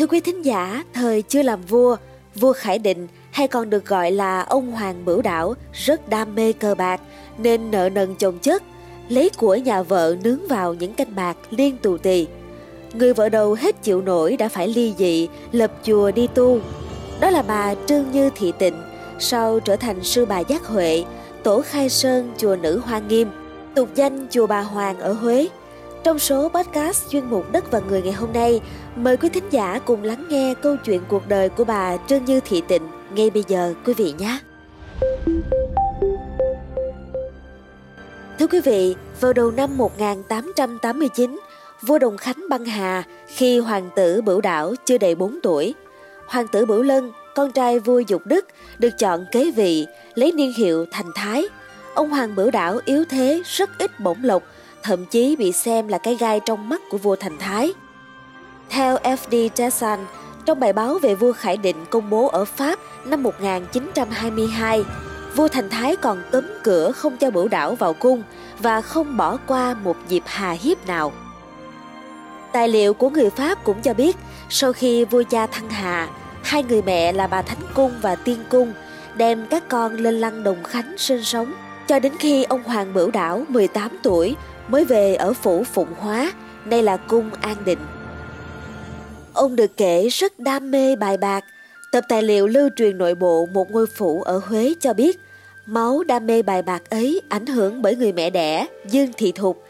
Thưa quý thính giả, thời chưa làm vua, vua Khải Định hay còn được gọi là ông Hoàng Bửu Đảo rất đam mê cờ bạc nên nợ nần chồng chất, lấy của nhà vợ nướng vào những canh bạc liên tù tì. Người vợ đầu hết chịu nổi đã phải ly dị, lập chùa đi tu. Đó là bà Trương Như Thị Tịnh, sau trở thành sư bà Giác Huệ, tổ khai sơn chùa Nữ Hoa Nghiêm, tục danh chùa Bà Hoàng ở Huế. Trong số podcast chuyên mục Đất và Người ngày hôm nay, mời quý thính giả cùng lắng nghe câu chuyện cuộc đời của bà Trương Như Thị Tịnh ngay bây giờ quý vị nhé. Thưa quý vị, vào đầu năm 1889, vua Đồng Khánh băng hà khi hoàng tử Bửu Đảo chưa đầy 4 tuổi. Hoàng tử Bửu Lân, con trai vua Dục Đức, được chọn kế vị, lấy niên hiệu Thành Thái. Ông Hoàng Bửu Đảo yếu thế, rất ít bổng lộc, thậm chí bị xem là cái gai trong mắt của vua Thành Thái. Theo F.D. Trong bài báo về vua Khải Định công bố ở Pháp năm 1922, vua Thành Thái còn cấm cửa không cho bửu đảo vào cung và không bỏ qua một dịp hà hiếp nào. Tài liệu của người Pháp cũng cho biết, sau khi vua cha thăng hà, hai người mẹ là bà Thánh Cung và Tiên Cung đem các con lên lăng Đồng Khánh sinh sống cho đến khi ông Hoàng Bửu Đảo 18 tuổi mới về ở phủ Phụng Hóa, nay là cung An Định. Ông được kể rất đam mê bài bạc. Tập tài liệu lưu truyền nội bộ một ngôi phủ ở Huế cho biết máu đam mê bài bạc ấy ảnh hưởng bởi người mẹ đẻ Dương Thị Thục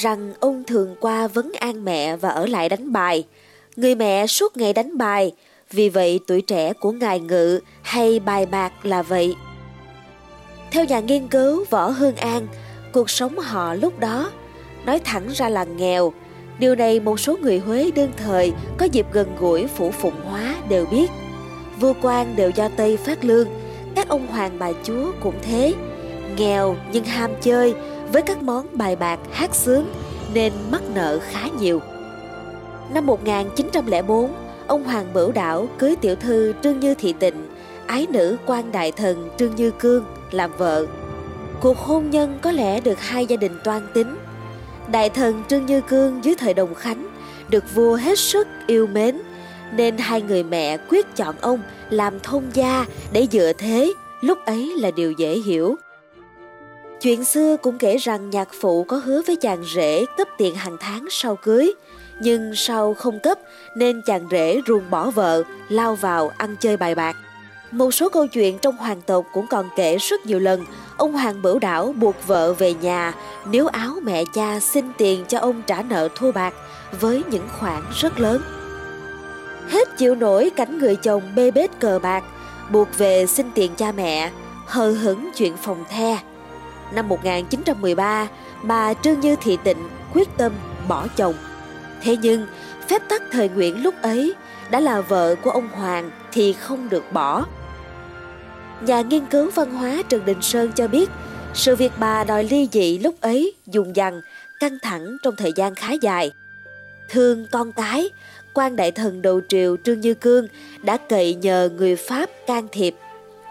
rằng ông thường qua vấn an mẹ và ở lại đánh bài. Người mẹ suốt ngày đánh bài, vì vậy tuổi trẻ của ngài ngự hay bài bạc là vậy. Theo nhà nghiên cứu Võ Hương An, cuộc sống họ lúc đó nói thẳng ra là nghèo. Điều này một số người Huế đương thời có dịp gần gũi phủ phụng hóa đều biết. Vua quan đều do Tây phát lương, các ông hoàng bà chúa cũng thế. Nghèo nhưng ham chơi với các món bài bạc hát sướng nên mắc nợ khá nhiều. Năm 1904, ông Hoàng Bửu Đảo cưới tiểu thư Trương Như Thị Tịnh, ái nữ quan đại thần Trương Như Cương làm vợ. Cuộc hôn nhân có lẽ được hai gia đình toan tính. Đại thần Trương Như Cương dưới thời Đồng Khánh được vua hết sức yêu mến, nên hai người mẹ quyết chọn ông làm thông gia để dựa thế, lúc ấy là điều dễ hiểu. Chuyện xưa cũng kể rằng nhạc phụ có hứa với chàng rể cấp tiền hàng tháng sau cưới, nhưng sau không cấp nên chàng rể ruồng bỏ vợ, lao vào ăn chơi bài bạc. Một số câu chuyện trong hoàng tộc cũng còn kể rất nhiều lần, ông Hoàng Bửu Đảo buộc vợ về nhà nếu áo mẹ cha xin tiền cho ông trả nợ thua bạc với những khoản rất lớn. Hết chịu nổi cảnh người chồng bê bết cờ bạc, buộc về xin tiền cha mẹ, hờ hững chuyện phòng the. Năm 1913, bà Trương Như Thị Tịnh quyết tâm bỏ chồng. Thế nhưng, phép tắc thời Nguyễn lúc ấy đã là vợ của ông Hoàng thì không được bỏ. Nhà nghiên cứu văn hóa Trần Đình Sơn cho biết, sự việc bà đòi ly dị lúc ấy dùng dằn, căng thẳng trong thời gian khá dài. Thương con cái, quan đại thần đầu triều Trương Như Cương đã cậy nhờ người Pháp can thiệp.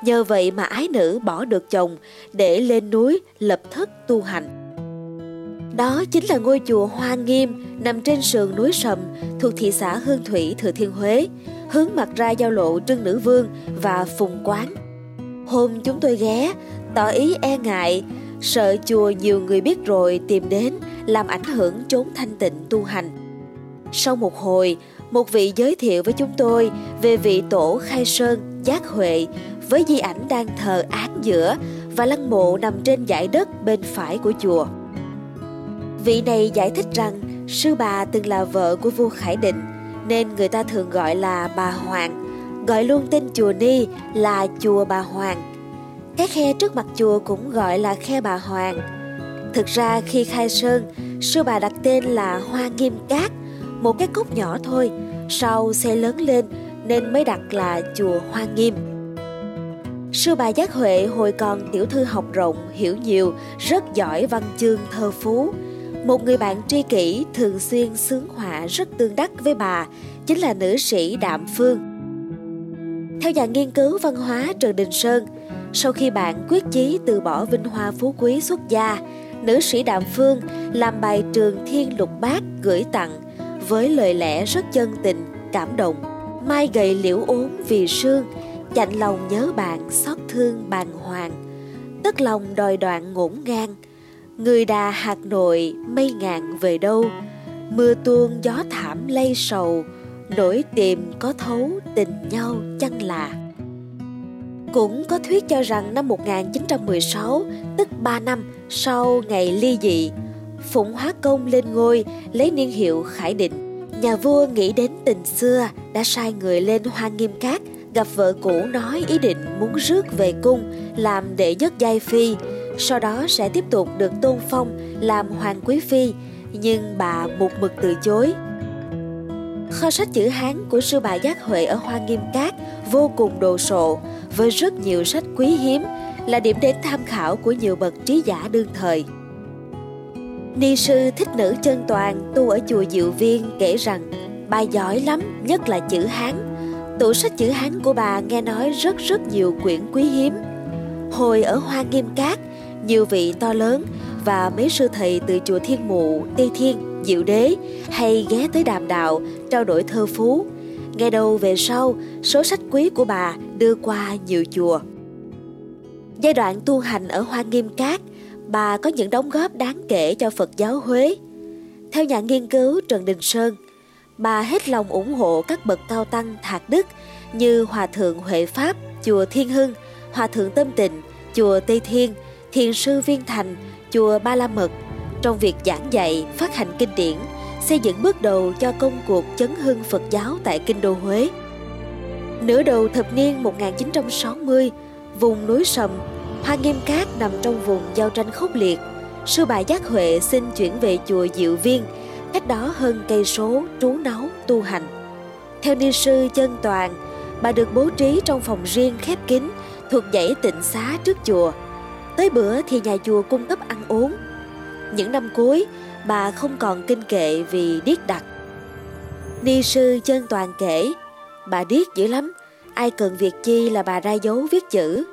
Nhờ vậy mà ái nữ bỏ được chồng để lên núi lập thất tu hành. Đó chính là ngôi chùa Hoa Nghiêm nằm trên sườn núi Sầm thuộc thị xã Hương Thủy, Thừa Thiên Huế, hướng mặt ra giao lộ Trưng Nữ Vương và Phùng Quán. Hôm chúng tôi ghé, tỏ ý e ngại, sợ chùa nhiều người biết rồi tìm đến làm ảnh hưởng chốn thanh tịnh tu hành. Sau một hồi, một vị giới thiệu với chúng tôi về vị tổ khai sơn giác huệ với di ảnh đang thờ án giữa và lăng mộ nằm trên dải đất bên phải của chùa. Vị này giải thích rằng sư bà từng là vợ của vua Khải Định nên người ta thường gọi là bà Hoàng, gọi luôn tên chùa Ni là chùa bà Hoàng. Cái khe trước mặt chùa cũng gọi là khe bà Hoàng. Thực ra khi khai sơn, sư bà đặt tên là Hoa Nghiêm Cát, một cái cốc nhỏ thôi, sau xây lớn lên nên mới đặt là chùa Hoa Nghiêm. Sư bà Giác Huệ hồi còn tiểu thư học rộng, hiểu nhiều, rất giỏi văn chương thơ phú. Một người bạn tri kỷ thường xuyên sướng họa rất tương đắc với bà, chính là nữ sĩ Đạm Phương. Theo nhà nghiên cứu văn hóa Trần Đình Sơn, sau khi bạn quyết chí từ bỏ vinh hoa phú quý xuất gia, nữ sĩ Đạm Phương làm bài trường Thiên Lục Bát gửi tặng với lời lẽ rất chân tình, cảm động. mai gầy liễu ốm vì sương chạnh lòng nhớ bạn xót thương bàn hoàng. Tất lòng đòi đoạn ngổn ngang người đà hạt nội mây ngàn về đâu. Mưa tuôn gió thảm lây sầu nỗi tìm có thấu tình nhau chăng là? Cũng có thuyết cho rằng năm 1916, tức 3 năm sau ngày ly dị, Phụng Hóa Công lên ngôi lấy niên hiệu Khải Định. Nhà vua nghĩ đến tình xưa đã sai người lên Hoa Nghiêm Cát gặp vợ cũ nói ý định muốn rước về cung làm đệ nhất giai phi, sau đó sẽ tiếp tục được tôn phong làm hoàng quý phi, nhưng bà một mực từ chối. Kho sách chữ Hán của sư bà Giác Huệ ở Hoa Nghiêm Cát vô cùng đồ sộ, với rất nhiều sách quý hiếm, là điểm đến tham khảo của nhiều bậc trí giả đương thời. Ni sư thích nữ chân toàn tu ở chùa Diệu Viên kể rằng bà giỏi lắm, nhất là chữ Hán. Tủ sách chữ Hán của bà nghe nói rất rất nhiều quyển quý hiếm. Hồi ở Hoa Nghiêm Cát, nhiều vị to lớn và mấy sư thầy từ chùa Thiên Mụ, Tây Thiên, Diệu Đế hay ghé tới đàm đạo trao đổi thơ phú. Nghe đầu về sau, số sách quý của bà đưa qua nhiều chùa. Giai đoạn tu hành ở Hoa Nghiêm Cát, bà có những đóng góp đáng kể cho Phật giáo Huế. Theo nhà nghiên cứu Trần Đình Sơn, bà hết lòng ủng hộ các bậc cao tăng thạc đức như Hòa Thượng Huệ Pháp, Chùa Thiên Hưng, Hòa Thượng Tâm Tịnh, Chùa Tây Thiên, Thiền sư Viên Thành, Chùa Ba La Mật trong việc giảng dạy, phát hành kinh điển, xây dựng bước đầu cho công cuộc chấn hưng Phật giáo tại Kinh đô Huế. Nửa đầu thập niên 1960, vùng núi Sầm, Hoa Nghiêm Cát nằm trong vùng giao tranh khốc liệt. Sư bà Giác Huệ xin chuyển về chùa Diệu Viên, cách đó hơn cây số trú náu tu hành. Theo ni sư chân toàn, bà được bố trí trong phòng riêng khép kín thuộc dãy tịnh xá trước chùa. Tới bữa thì nhà chùa cung cấp ăn uống. Những năm cuối, bà không còn kinh kệ vì điếc đặc. Ni sư chân toàn kể, bà điếc dữ lắm, ai cần việc chi là bà ra dấu viết chữ.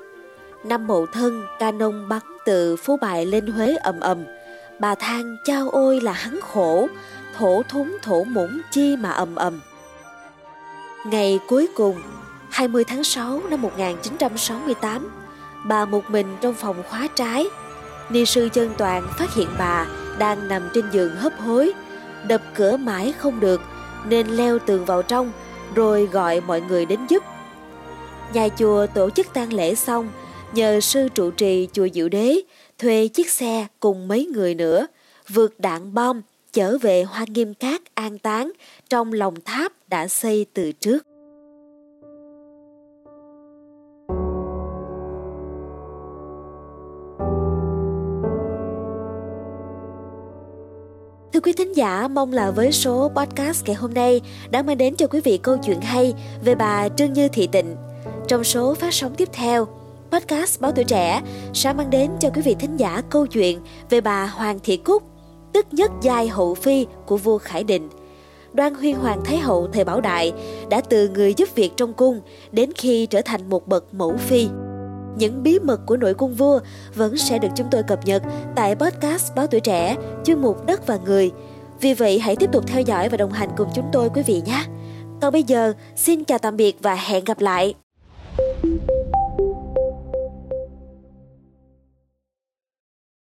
Năm mậu thân, ca nông bắn từ Phú Bài lên Huế ầm ầm. Bà than chao ôi là hắn khổ, thổ thúng thổ mũng chi mà ầm ầm. Ngày cuối cùng, 20 tháng 6 năm 1968, bà một mình trong phòng khóa trái. Ni sư chân toàn phát hiện bà đang nằm trên giường hấp hối, đập cửa mãi không được nên leo tường vào trong rồi gọi mọi người đến giúp. Nhà chùa tổ chức tang lễ xong, nhờ sư trụ trì chùa Diệu Đế thuê chiếc xe cùng mấy người nữa vượt đạn bom trở về Hoa Nghiêm Cát an táng trong lòng tháp đã xây từ trước. Thưa quý thính giả, mong là với số podcast ngày hôm nay đã mang đến cho quý vị câu chuyện hay về bà Trương Như Thị Tịnh. Trong số phát sóng tiếp theo, podcast Báo Tuổi Trẻ sẽ mang đến cho quý vị thính giả câu chuyện về bà Hoàng Thị Cúc, tức nhất giai hậu phi của vua Khải Định. Đoan Huyên Hoàng Thái Hậu thời Bảo Đại đã từ người giúp việc trong cung đến khi trở thành một bậc mẫu phi. Những bí mật của nội cung vua vẫn sẽ được chúng tôi cập nhật tại podcast Báo Tuổi Trẻ, chuyên mục Đất và Người. Vì vậy hãy tiếp tục theo dõi và đồng hành cùng chúng tôi quý vị nhé. Còn bây giờ, xin chào tạm biệt và hẹn gặp lại.